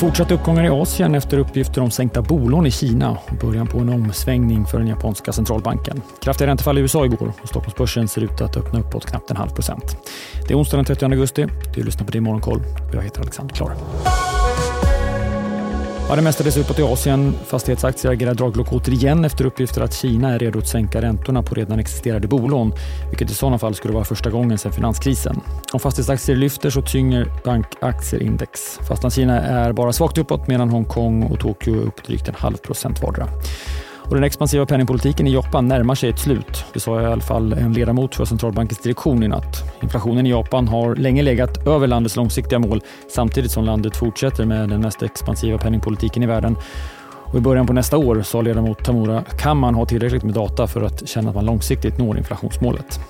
Fortsatt uppgångar i Asien efter uppgifter om sänkta bolån i Kina och början på en omsvängning för den japanska centralbanken. Kraftiga räntefall i USA igår och Stockholmsbörsen ser ut att öppna uppåt knappt en halv procent. Det är onsdag den 30 augusti. Du lyssnar på Din Morgonkoll jag heter Alexander Klar. Ja, det mestadels uppåt i Asien. Fastighetsaktier agerar draglok återigen efter uppgifter att Kina är redo att sänka räntorna på redan existerande bolån, vilket i sådana fall skulle vara första gången sedan finanskrisen. Om fastighetsaktier lyfter så tynger bankaktierindex. Fastlandskina är bara svagt uppåt medan Hongkong och Tokyo är upp drygt en halv procent vardera. Och den expansiva penningpolitiken i Japan närmar sig ett slut. Det sa i alla fall en ledamot för centralbankens direktion i natt. Inflationen i Japan har länge legat över landets långsiktiga mål samtidigt som landet fortsätter med den mest expansiva penningpolitiken i världen. Och I början på nästa år, sa ledamot Tamura, kan man ha tillräckligt med data för att känna att man långsiktigt når inflationsmålet.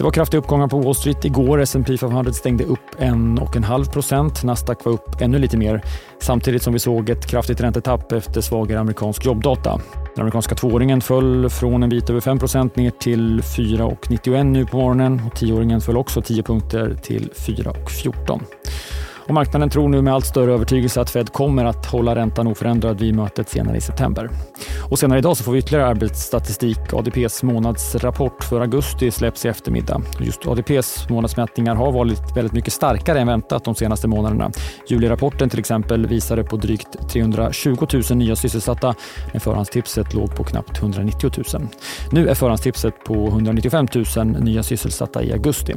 Det var kraftiga uppgångar på Wall Street igår. S&P 500 stängde upp en och en halv procent. Nasdaq var upp ännu lite mer samtidigt som vi såg ett kraftigt räntetapp efter svagare amerikansk jobbdata. Den amerikanska tvååringen föll från en bit över 5% ner till 4,91 nu på morgonen och tioåringen föll också 10 punkter till 4,14. Och marknaden tror nu med allt större övertygelse att Fed kommer att hålla räntan oförändrad vid mötet senare i september. Och senare idag så får vi ytterligare arbetsstatistik. ADPs månadsrapport för augusti släpps i eftermiddag. Just ADPs månadsmätningar har varit väldigt mycket starkare än väntat de senaste månaderna. Julirapporten till exempel visade på drygt 320 000 nya sysselsatta när förhandstipset låg på knappt 190 000. Nu är förhandstipset på 195 000 nya sysselsatta i augusti.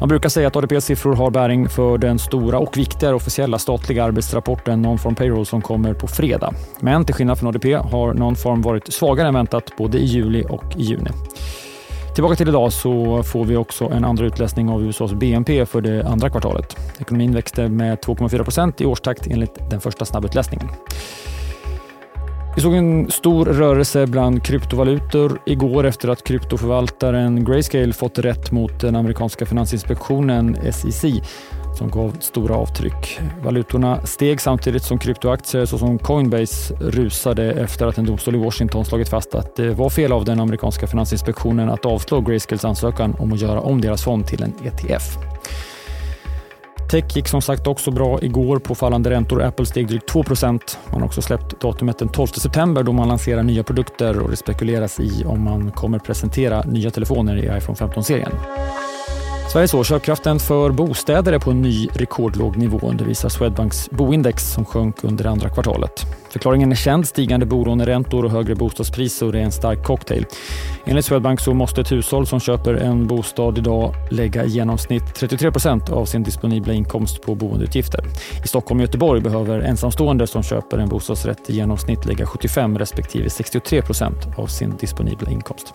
Man brukar säga att ADPs siffror har bäring för den stora och viktigare officiella statliga arbetsrapporten Non-Farm Payroll som kommer på fredag. Men till skillnad från ADP har Non-Farm varit svagare än väntat både i juli och i juni. Tillbaka till idag så får vi också en andra utläsning av USAs BNP för det andra kvartalet. Ekonomin växte med 2,4 procent i årstakt enligt den första snabbutläsningen. Vi såg en stor rörelse bland kryptovalutor igår efter att kryptoförvaltaren Grayscale fått rätt mot den amerikanska finansinspektionen SEC som gav stora avtryck. Valutorna steg samtidigt som kryptoaktier såsom Coinbase rusade efter att en domstol i Washington slagit fast att det var fel av den amerikanska finansinspektionen att avslå Grayscales ansökan om att göra om deras fond till en ETF. Tech gick som sagt också bra igår på fallande räntor. Apple steg drygt 2% Man har också släppt datumet den 12 september då man lanserar nya produkter och det spekuleras i om man kommer presentera nya telefoner i iPhone 15-serien. Sveriges årsköpkraften för bostäder är på en ny rekordlåg nivå. Det visar Swedbanks boindex som sjönk under andra kvartalet. Förklaringen är känd. Stigande bolåneräntor och högre bostadspriser är en stark cocktail. Enligt Swedbank så måste ett hushåll som köper en bostad idag lägga i genomsnitt 33 procent av sin disponibla inkomst på boendeutgifter. I Stockholm och Göteborg behöver ensamstående som köper en bostadsrätt i genomsnitt lägga 75 respektive 63 procent av sin disponibla inkomst.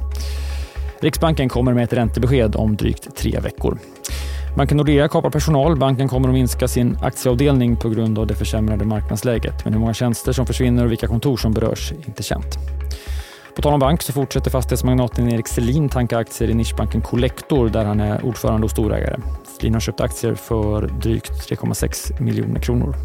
Riksbanken kommer med ett räntebesked om drygt tre veckor. Banken Nordea kapar personal. Banken kommer att minska sin aktieavdelning på grund av det försämrade marknadsläget. Men hur många tjänster som försvinner och vilka kontor som berörs är inte känt. På tal om bank så fortsätter fastighetsmagnaten Erik Selin tanka aktier i nischbanken Collector där han är ordförande och storägare. Selin har köpt aktier för drygt 3,6 miljoner kronor.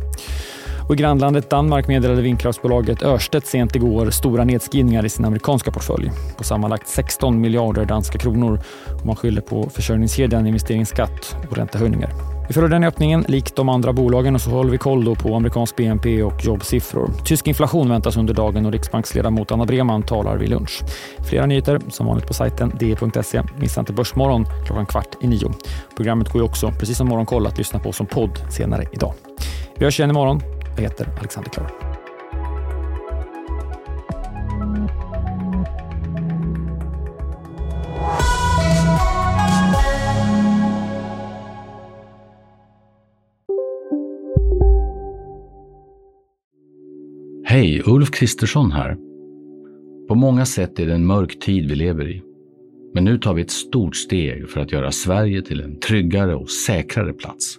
Och I grannlandet Danmark meddelade vindkraftsbolaget Ørsted sent igår stora nedskrivningar i sin amerikanska portfölj på sammanlagt 16 miljarder danska kronor. Och man skyller på försörjningskedjan, investeringsskatt och räntehöjningar. Vi följer den öppningen likt de andra bolagen och så håller vi koll på amerikansk BNP och jobbsiffror. Tysk inflation väntas under dagen och riksbanksledamot Anna Breman talar vid lunch. Flera nyheter som vanligt på sajten de.se. Missa inte Börsmorgon klockan kvart i nio. Programmet går ju också, precis som Morgonkoll, att lyssna på som podd senare idag. Vi hörs igen imorgon. Jag heter Alexander Klar. Hej, Ulf Kristersson här. På många sätt är det en mörk tid vi lever i. Men nu tar vi ett stort steg för att göra Sverige till en tryggare och säkrare plats.